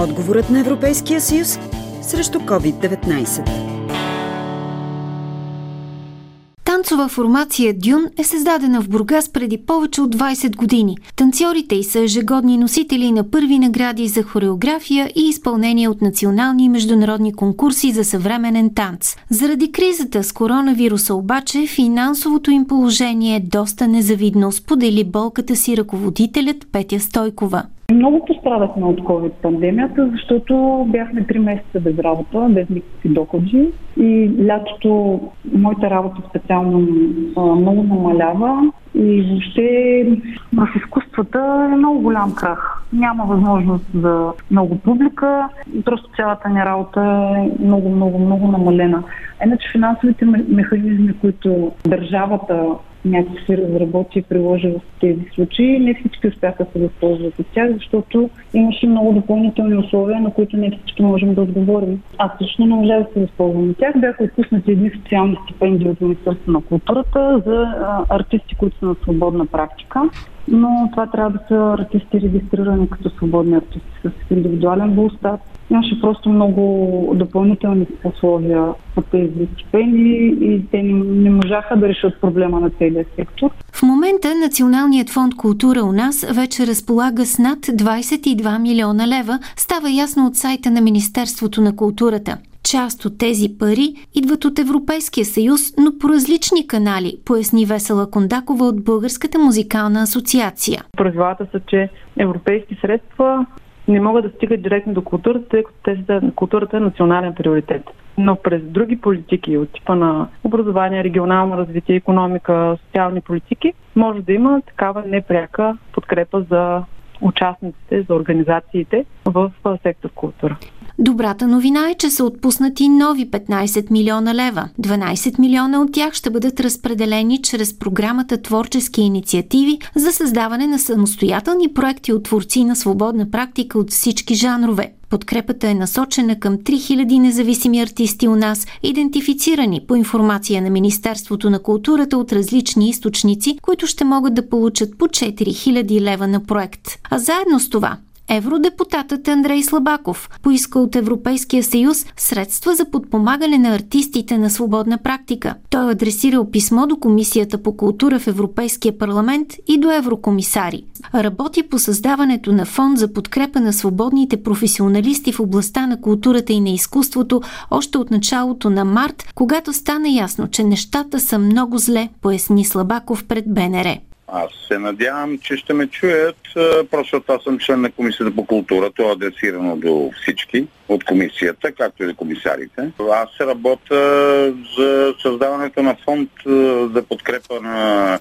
Отговорът на Европейския съюз срещу COVID-19. Танцова формация Дюн е създадена в Бургас преди повече от 20 години. Танцорите й са ежегодни носители на първи награди за хореография и изпълнение от национални и международни конкурси за съвременен танц. Заради кризата с коронавируса обаче финансовото им положение е доста незавидно, сподели болката си ръководителят Петя Стойкова. Много пострадахме от COVID-пандемията, защото бяхме три месеца без работа, без никакви доходи и лятото моята работа специално много намалява и въобще в изкуствата е много голям крах. Няма възможност за много публика, просто цялата ни работа е много, много, много намалена. Иначе финансовите механизми, които държавата някакси разработи и приложи в тези случаи. Не всички успяха се възползват от тях, защото имаше много допълнителни условия, на които не всички можем да отговорим. Аз също не можа да се възползвам от тях. Бяха отпуснати едни социални стипендии от Министерство на културата за артисти, които са на свободна практика но това трябва да са артисти регистрирани като свободни артисти с индивидуален булстат. Имаше просто много допълнителни условия по тези стипендии и те не, не можаха да решат проблема на целия сектор. В момента Националният фонд култура у нас вече разполага с над 22 милиона лева, става ясно от сайта на Министерството на културата. Част от тези пари идват от Европейския съюз, но по различни канали, поясни Весела Кондакова от Българската музикална асоциация. Правилата са, че европейски средства не могат да стигат директно до културата, тъй като тези, културата е национален приоритет. Но през други политики от типа на образование, регионално развитие, економика, социални политики, може да има такава непряка подкрепа за участниците, за организациите в сектор култура. Добрата новина е, че са отпуснати нови 15 милиона лева. 12 милиона от тях ще бъдат разпределени чрез програмата Творчески инициативи за създаване на самостоятелни проекти от творци на свободна практика от всички жанрове. Подкрепата е насочена към 3000 независими артисти у нас, идентифицирани по информация на Министерството на културата от различни източници, които ще могат да получат по 4000 лева на проект. А заедно с това Евродепутатът Андрей Слабаков поиска от Европейския съюз средства за подпомагане на артистите на свободна практика. Той адресирал писмо до Комисията по култура в Европейския парламент и до еврокомисари. Работи по създаването на фонд за подкрепа на свободните професионалисти в областта на културата и на изкуството още от началото на март, когато стана ясно, че нещата са много зле, поясни Слабаков пред БНР. Аз се надявам, че ще ме чуят, просто аз съм член на Комисията по култура, това е адресирано до всички от комисията, както и до комисарите. Аз работя за създаването на фонд за подкрепа на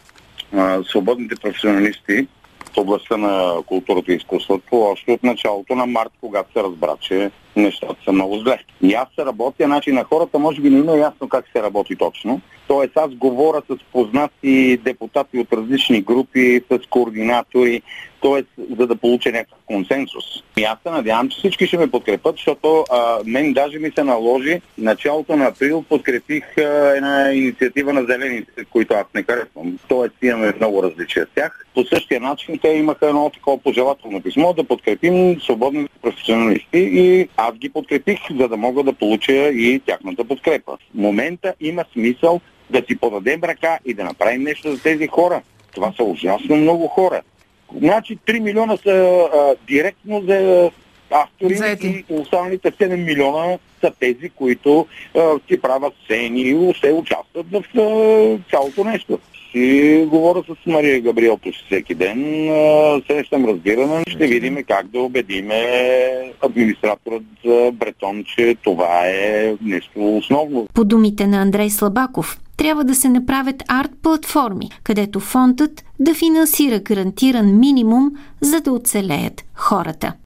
свободните професионалисти в областта на културата и изкуството още от началото на март, когато се разбра, че нещата са много зле. И аз се работя, значи на хората може би не има ясно как се работи точно. Тоест аз говоря с познати депутати от различни групи, с координатори, т.е. за да получа някакъв консенсус. И аз се надявам, че всички ще ме подкрепят, защото а, мен даже ми се наложи началото на април подкрепих а, една инициатива на зелените, които аз не харесвам. Тоест имаме много различия с тях. По същия начин те имаха едно такова пожелателно писмо да подкрепим свободните професионалисти и аз ги подкрепих, за да мога да получа и тяхната подкрепа. В момента има смисъл да си подадем ръка и да направим нещо за тези хора. Това са ужасно много хора. Значи 3 милиона са а, директно за автори Заети. и останалите 7 милиона са тези, които а, си правят сцени и се участват в а, цялото нещо. Си говоря с Мария Габриел почти всеки ден, срещам разбиране, ще видим как да убедиме администраторът Бретон, че това е нещо основно. По думите на Андрей Слабаков, трябва да се направят арт-платформи, където фондът да финансира гарантиран минимум, за да оцелеят хората.